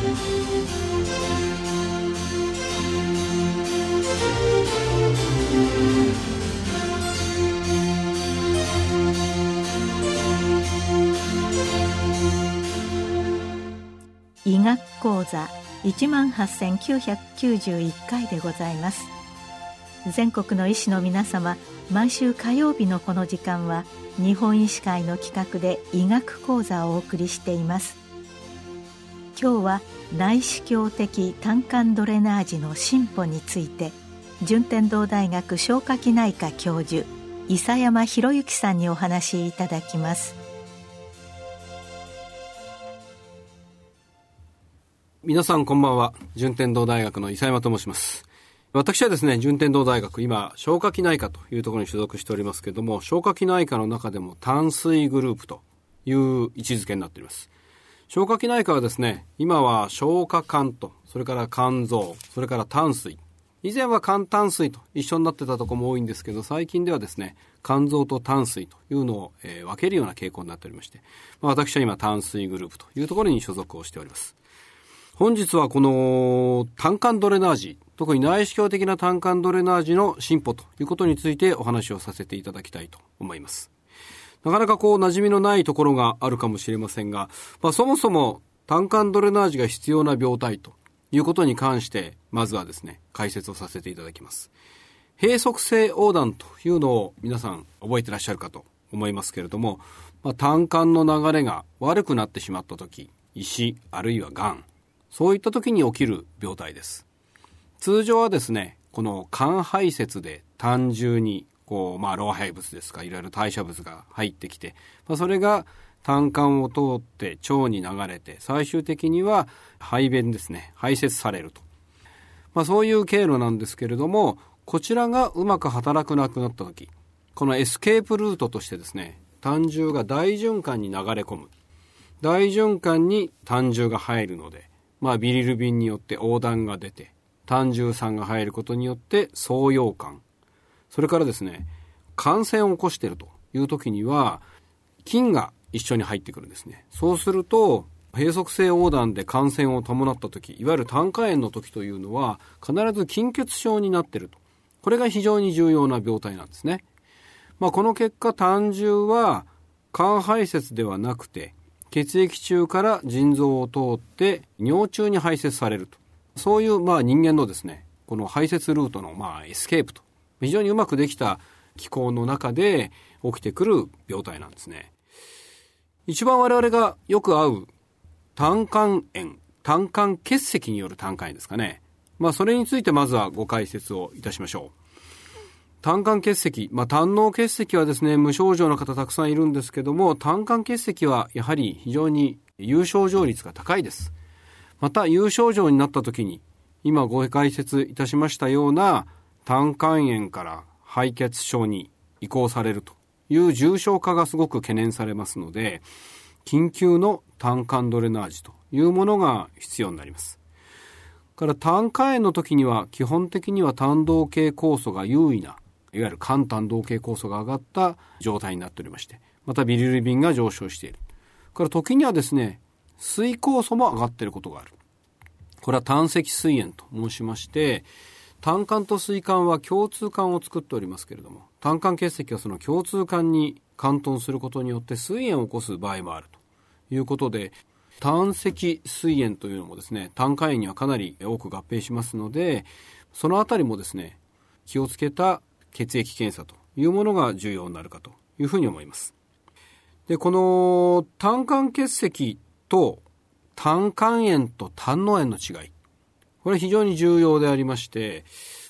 医学講座一万八千九百九十一回でございます。全国の医師の皆様毎週火曜日のこの時間は日本医師会の企画で医学講座をお送りしています。今日は内視鏡的胆管ドレナージの進歩について順天堂大学消化器内科教授伊佐山博之さんにお話しいただきます。皆さんこんばんは。順天堂大学の伊佐山と申します。私はですね、順天堂大学、今、消化器内科というところに所属しておりますけれども、消化器内科の中でも炭水グループという位置づけになっています。消化器内科はですね、今は消化管と、それから肝臓、それから炭水。以前は肝炭水と一緒になってたとこも多いんですけど、最近ではですね、肝臓と炭水というのを、えー、分けるような傾向になっておりまして、まあ、私は今炭水グループというところに所属をしております。本日はこの胆管ドレナージ、特に内視鏡的な胆管ドレナージの進歩ということについてお話をさせていただきたいと思います。なかなかこう馴染みのないところがあるかもしれませんが、まあ、そもそも胆管ドレナージが必要な病態ということに関して、まずはですね、解説をさせていただきます。閉塞性横断というのを皆さん覚えてらっしゃるかと思いますけれども、まあ、胆管の流れが悪くなってしまった時、石あるいは癌、そういった時に起きる病態です。通常はですね、この肝排泄で単純に、こう、まあ、老廃物ですか、いろいろ代謝物が入ってきて、まあ、それが胆管を通って腸に流れて、最終的には排便ですね、排泄されると。まあ、そういう経路なんですけれども、こちらがうまく働くなくなった時、このエスケープルートとしてですね、胆汁が大循環に流れ込む。大循環に胆汁が入るので、まあ、ビリルビンによって横断が出て、胆汁酸が入ることによって創溶感。それからですね、感染を起こしているという時には、菌が一緒に入ってくるんですね。そうすると、閉塞性横断で感染を伴った時、いわゆる胆管炎の時というのは、必ず筋血症になっていると。これが非常に重要な病態なんですね。まあ、この結果、胆汁は肝排泄ではなくて、血液中から腎臓を通って尿中に排泄されると。そういうまあ人間のですね、この排泄ルートのまあエスケープと。非常にうまくできた機構の中で起きてくる病態なんですね。一番我々がよく会う胆管炎、胆管結石による胆管炎ですかね。まあそれについてまずはご解説をいたしましょう。胆管結石、まあ、胆嚢結石はですね、無症状の方たくさんいるんですけども、胆管結石はやはり非常に有症状率が高いです。また、有症状になった時に、今ご解説いたしましたような胆管炎から敗血症に移行されるという重症化がすごく懸念されますので、緊急の胆管ドレナージというものが必要になります。から胆管炎の時には基本的には胆道系酵素が優位ないわゆる肝胆道系酵素が上がった状態になっておりまして、またビリルビンが上昇している。から時にはですね、水酵素も上がっていることがある。これは胆石水炎と申しまして、胆管と水管は共通管を作っておりますけれども、胆管結石はその共通管に貫頓することによって水炎を起こす場合もあるということで、胆石水炎というのもですね、胆管炎にはかなり多く合併しますので、そのあたりもですね、気をつけた血液検査というものが重要になるかというふうに思います。で、この胆管結石と胆管炎と胆の炎の違い。これ非常に重要でありまして、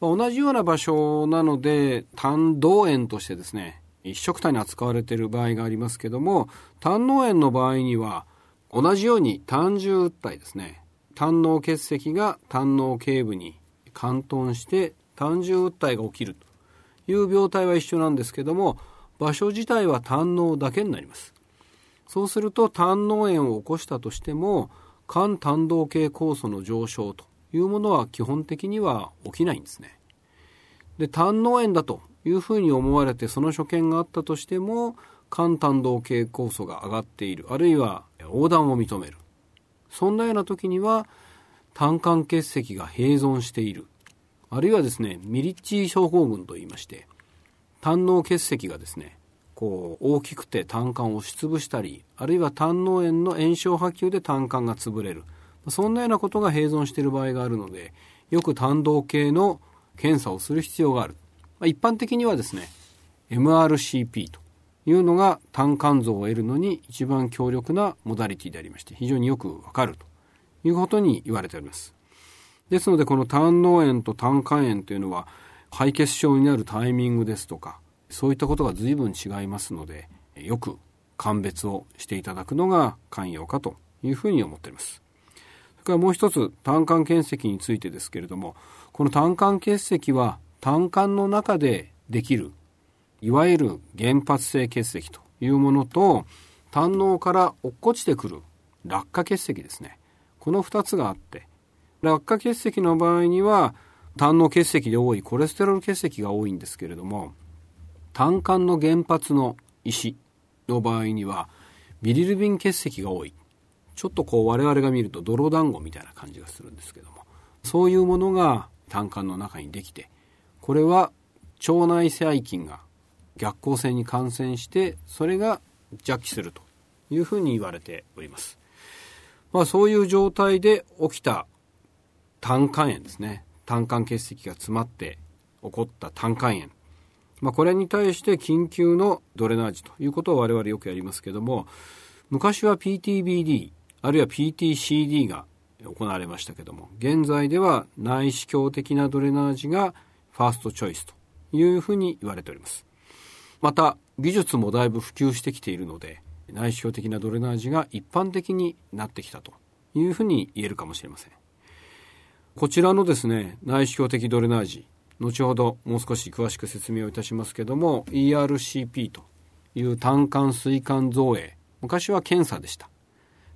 ま同じような場所なので胆道炎としてですね、一色体に扱われている場合がありますけども、胆の炎の場合には同じように胆汁体ですね、胆の結石が胆の頸部に貫頓して胆汁体が起きるという病態は一緒なんですけども、場所自体は胆のだけになります。そうすると胆の炎を起こしたとしても、肝胆道系酵素の上昇というものは基本的には起きないんですね。で、胆の炎だというふうに思われてその所見があったとしても、肝胆道系酵素が上がっている、あるいは横断を認める。そんなような時には胆管結石が併存しているあるいはですねミリッチー症候群といいまして胆嚢結石がですねこう大きくて胆管を押しつぶしたりあるいは胆嚢炎の炎症波及で胆管が潰れるそんなようなことが併存している場合があるのでよく胆道系の検査をする必要がある。一般的にはですね MRCP というのが胆肝臓を得るのに一番強力なモダリティでありまして非常によくわかるということに言われております。ですのでこの胆嚢炎と胆管炎というのは敗血症になるタイミングですとかそういったことが随分違いますのでよく鑑別をしていただくのが肝陽かというふうに思っております。からもう一つ胆管結石についてですけれどもこの胆管結石は胆管の中でできるいわゆる原発性結石というものと胆嚢から落っこちてくる落下結石ですね。この2つがあって落下結石の場合には胆の結石で多いコレステロール結石が多いんですけれども胆管の原発の石の場合にはビリルビン結石が多い。ちょっとこう我々が見ると泥団子みたいな感じがするんですけどもそういうものが胆管の中にできてこれは腸内細菌が逆行性に感染してそれが弱気するというふうに言われております。まあそういう状態で起きた胆管炎ですね。胆管結石が詰まって起こった胆管炎。まあこれに対して緊急のドレナージということを我々よくやりますけども、昔は PTBD あるいは PTCD が行われましたけども、現在では内視鏡的なドレナージがファーストチョイスというふうに言われております。また技術もだいぶ普及してきているので内視鏡的なドレナージが一般的になってきたというふうに言えるかもしれませんこちらのですね内視鏡的ドレナージ後ほどもう少し詳しく説明をいたしますけども ERCP という胆管膵管造影昔は検査でした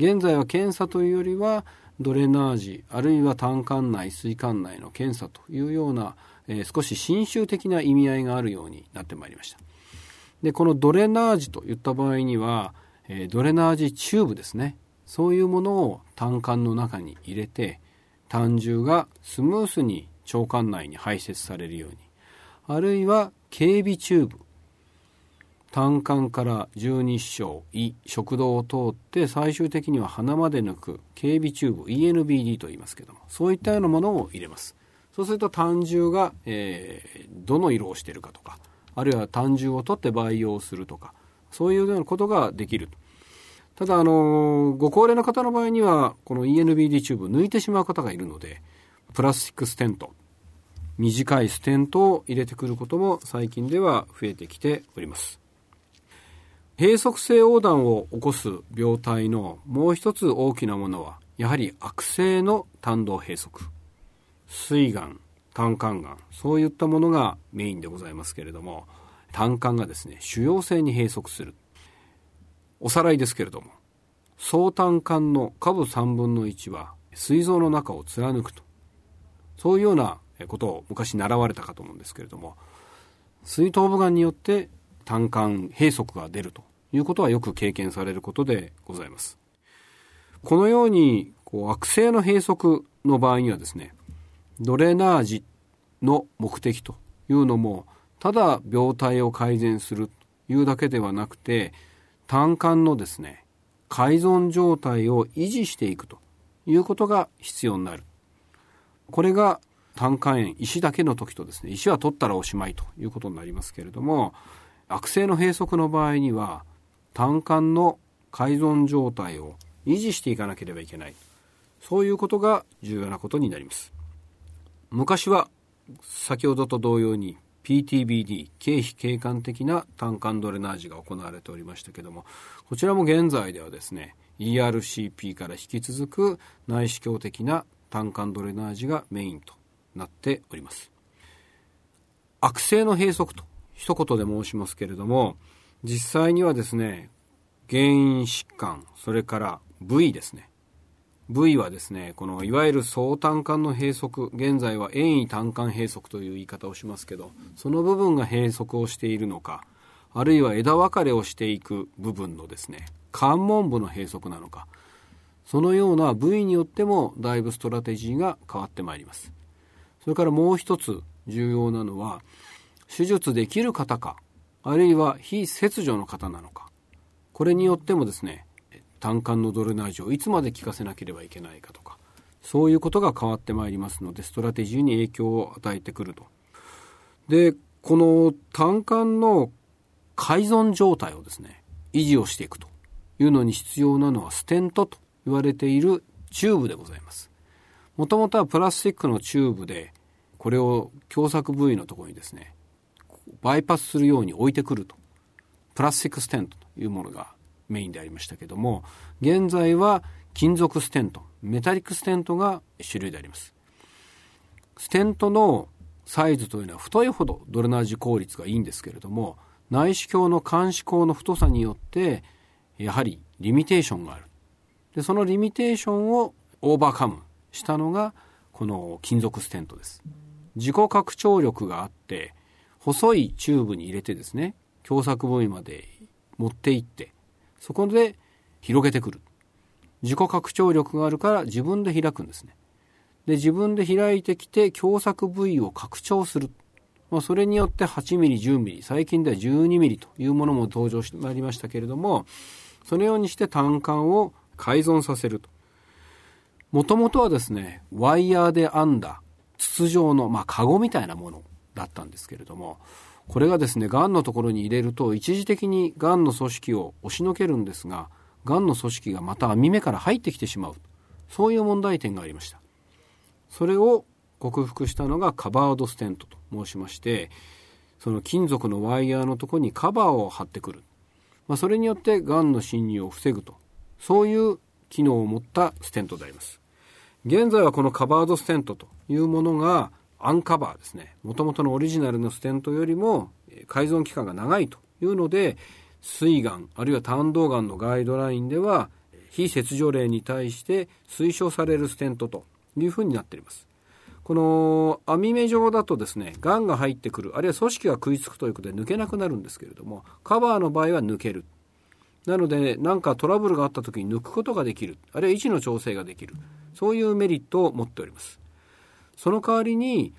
現在は検査というよりはドレナージあるいは胆管内膵管内の検査というような、えー、少し侵襲的な意味合いがあるようになってまいりました。でこのドレナージといった場合には、えー、ドレナージチューブですね。そういうものを胆管の中に入れて胆汁がスムースに腸管内に排泄されるようにあるいは経鼻チューブ。胆管から十二指腸胃食道を通って最終的には鼻まで抜く警備チューブ ENBD と言いますけどもそういったようなものを入れます。そうすると胆汁が、えー、どの色をしているかとかあるいは胆汁を取って培養するとかそういうようなことができるただあのご高齢の方の場合にはこの ENBD チューブ抜いてしまう方がいるのでプラスチックステント短いステントを入れてくることも最近では増えてきております。閉塞性横断を起こす病態のもう一つ大きなものはやはり悪性の胆道閉塞。膵がん胆管がんそういったものがメインでございますけれども胆管がですね腫瘍性に閉塞する。おさらいですけれども総胆管の下部3分の1は膵臓の中を貫くと。そういうようなことを昔習われたかと思うんですけれども膵頭部がんによって胆管閉塞が出ると。いうことはよく経験されることでございます。このようにこう悪性の閉塞の場合にはですねドレナージの目的というのもただ病態を改善するというだけではなくて胆管のですね改存状態を維持していくということが必要になる。これが胆管炎石だけの時とですね石は取ったらおしまいということになりますけれども悪性の閉塞の場合には胆管の改存状態を維持していかなければいけない。そういうことが重要なことになります。昔は先ほどと同様に PTBD 経費経管的な胆管ドレナージが行われておりましたけどもこちらも現在ではですね ERCP から引き続く内視鏡的な胆管ドレナージがメインとなっております。悪性の閉塞と一言で申しますけれども実際にはですね原因疾患それから部位ですね。部位はですねこのいわゆる総胆管の閉塞現在は遠位胆管閉塞という言い方をしますけどその部分が閉塞をしているのかあるいは枝分かれをしていく部分のですね関門部の閉塞なのかそのような部位によってもだいぶストラテジーが変わってまいります。それからもう一つ重要なのは手術できる方かあるいは非切除の方なのか。これによってもですね胆管のドレナージをいつまで効かせなければいけないかとかそういうことが変わってまいりますのでストラテジーに影響を与えてくると。でこの胆管の改存状態をですね維持をしていくというのに必要なのはステントと言われているチューブでございます。もともとはプラスチックのチューブでこれを狭窄部位のところにですねバイパスするように置いてくると。プラスチックステントというものがメインでありましたけども現在は金属ステントメタリックステントが主流であります。ステントのサイズというのは太いほどドレナージ効率がいいんですけれども内視鏡の鉗子口の太さによってやはりリミテーションがある。でそのリミテーションをオーバーカムしたのがこの金属ステントです。自己拡張力があって細いチューブに入れてですね狭窄部位まで持っていってそこで広げてくる。自己拡張力があるから自分で開くんですね。で自分で開いてきて狭窄部位を拡張する、まあ、それによって8ミリ10ミリ最近では12ミリというものも登場してまいりましたけれどもそのようにして胆管を改存させると。もともとはですねワイヤーで編んだ筒状の、まあ、カゴみたいなもの。だったんですけれどもこれがですねがんのところに入れると一時的にがんの組織を押しのけるんですががんの組織がまた網目から入ってきてしまうそういう問題点がありました。それを克服したのがカバードステントと申しましてその金属のワイヤーのとこにカバーを貼ってくる、まあ、それによってがんの侵入を防ぐとそういう機能を持ったステントであります。現在はこのカバードステントというものがアンカバーですね。もともとのオリジナルのステントよりも改造期間が長いというので膵がんあるいは胆道がんのガイドラインでは非切除例に対して推奨されるステントというふうになっています。この網目状だとですねがんが入ってくるあるいは組織が食いつくということで抜けなくなるんですけれどもカバーの場合は抜ける。なので何かトラブルがあった時に抜くことができる。あるいは位置の調整ができる。そういうメリットを持っております。その代わりに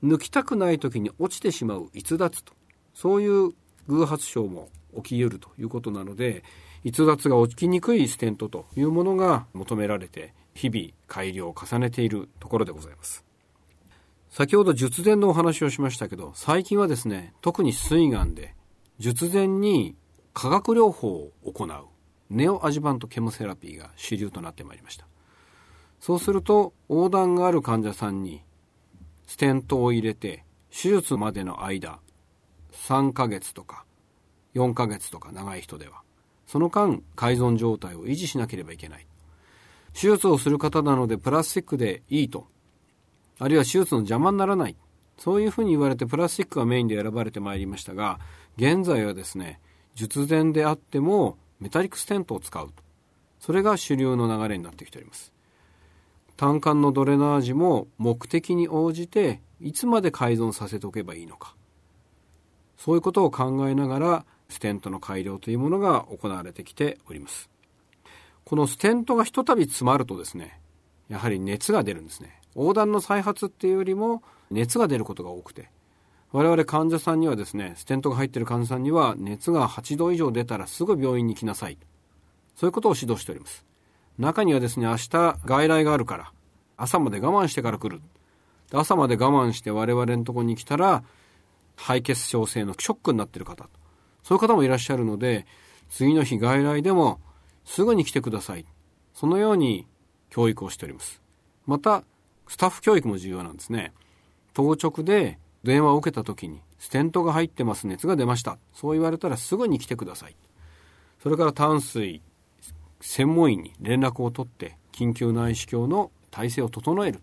抜きたくない時に落ちてしまう逸脱と。そういう偶発症も起き得るということなので逸脱が起きにくいステントというものが求められて日々改良を重ねているところでございます。先ほど術前のお話をしましたけど最近はですね特に膵がんで術前に化学療法を行うネオアジバントケモセラピーが主流となってまいりました。そうすると横断がある患者さんにステントを入れて手術までの間3ヶ月とか4ヶ月とか長い人ではその間改存状態を維持しなければいけない。手術をする方なのでプラスチックでいいと。あるいは手術の邪魔にならない。そういうふうに言われてプラスチックがメインで選ばれてまいりましたが現在はですね術前であってもメタリックステントを使うそれが主流の流れになってきております。胆管のドレナージも目的に応じていつまで改造させておけばいいのか。そういうことを考えながらステントの改良というものが行われてきております。このステントがひとたび詰まるとですねやはり熱が出るんですね。横断の再発っていうよりも熱が出ることが多くて我々患者さんにはですねステントが入っている患者さんには熱が8度以上出たらすぐ病院に来なさいそういうことを指導しております。中にはですね、明日外来があるから、朝まで我慢してから来る。朝まで我慢して我々のとこに来たら、肺血症性のショックになってる方。そういう方もいらっしゃるので、次の日外来でもすぐに来てください。そのように教育をしております。また、スタッフ教育も重要なんですね。当直で電話を受けた時に、ステントが入ってます、熱が出ました。そう言われたらすぐに来てください。それから淡水、専門医に連絡を取って緊急内視鏡の体制を整える。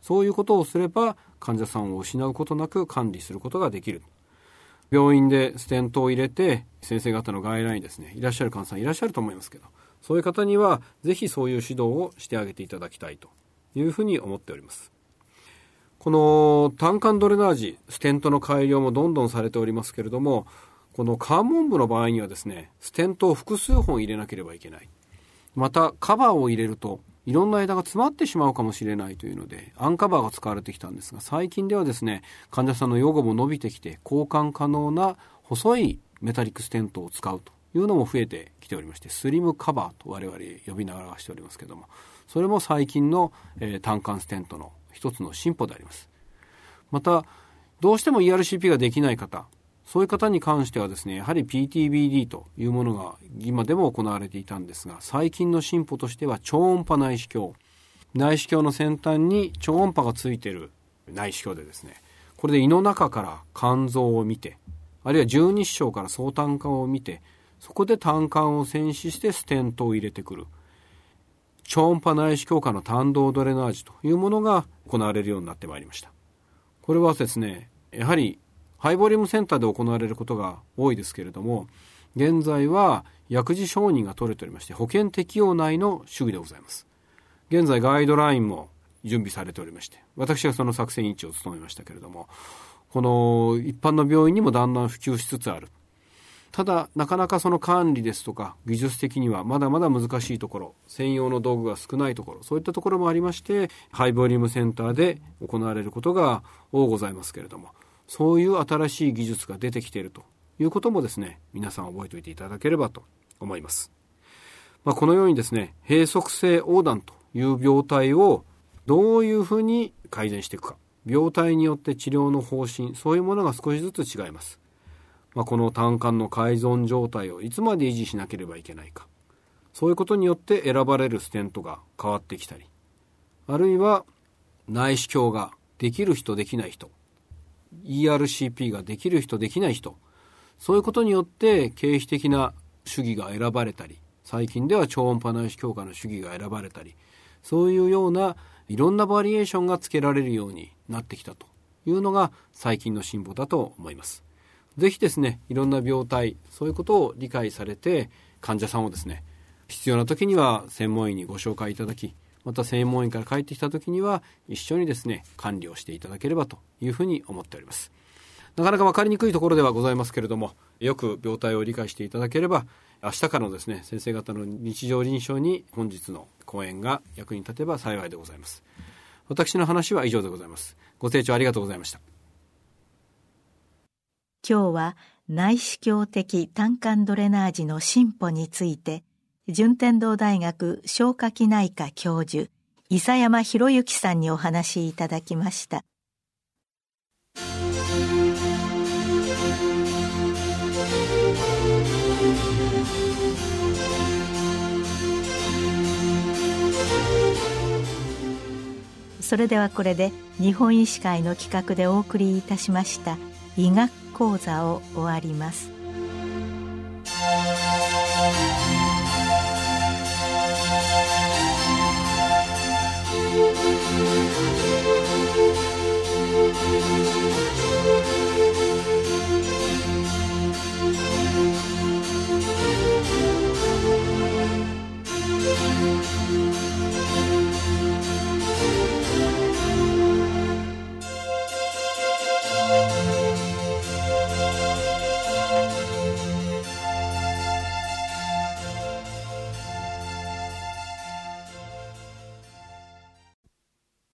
そういうことをすれば患者さんを失うことなく管理することができる。病院でステントを入れて先生方の外来にですねいらっしゃる患者さんいらっしゃると思いますけどそういう方にはぜひそういう指導をしてあげていただきたいと。いうふうに思っております。この胆管ドレナージステントの改良もどんどんされておりますけれどもこの関門部の場合にはですねステントを複数本入れなければいけない。またカバーを入れるといろんな枝が詰まってしまうかもしれないというので、アンカバーが使われてきたんですが、最近ではですね、患者さんの予後も伸びてきて、交換可能な細いメタリックステントを使うというのも増えてきておりまして、スリムカバーと我々呼びながらしておりますけども、それも最近の、えー、単管ステントの一つの進歩であります。また、どうしても ERCP ができない方、そういう方に関してはですね、やはり PTBD というものが今でも行われていたんですが、最近の進歩としては超音波内視鏡。内視鏡の先端に超音波がついてる内視鏡でですね、これで胃の中から肝臓を見て、あるいは十二指腸から総胆管を見て、そこで胆管を栓死してステントを入れてくる。超音波内視鏡下の胆道ドレナージというものが行われるようになってまいりました。これはですね、やはりハイボリュームセンターで行われることが多いですけれども、現在は薬事承認が取れておりまして、保険適用内の主義でございます。現在ガイドラインも準備されておりまして、私はその作戦委員長を務めましたけれども、この一般の病院にもだんだん普及しつつある。ただ、なかなかその管理ですとか、技術的にはまだまだ難しいところ、専用の道具が少ないところ、そういったところもありまして、ハイボリュームセンターで行われることが多ございますけれども、そういう新しい技術が出てきているということもですね、皆さん覚えておいていただければと思います。まあ、このようにですね、閉塞性横断という病態をどういうふうに改善していくか。病態によって治療の方針、そういうものが少しずつ違います。まあ、この胆管の改存状態をいつまで維持しなければいけないか。そういうことによって選ばれるステントが変わってきたり、あるいは内視鏡ができる人できない人、ERCP ができる人できない人そういうことによって経費的な主義が選ばれたり最近では超音波内視強化の主義が選ばれたりそういうようないろんなバリエーションがつけられるようになってきたというのが最近の進歩だと思います。ぜひですね、いろんな病態、そういうことを理解されて、患者さんをですね、必要な時には専門医にご紹介いただき、また専門医から帰ってきた時には一緒にですね管理をしていただければというふうに思っております。なかなか分かりにくいところではございますけれどもよく病態を理解していただければ明日からのですね先生方の日常臨床に本日の講演が役に立てば幸いでございます。私の話は以上でございます。ご清聴ありがとうございました。今日は内視鏡的胆管ドレナージの進歩について順天堂大学消化器内科教授伊佐山博之さんにお話しいただきました。それではこれで日本医師会の企画でお送りいたしました医学講座を終わります「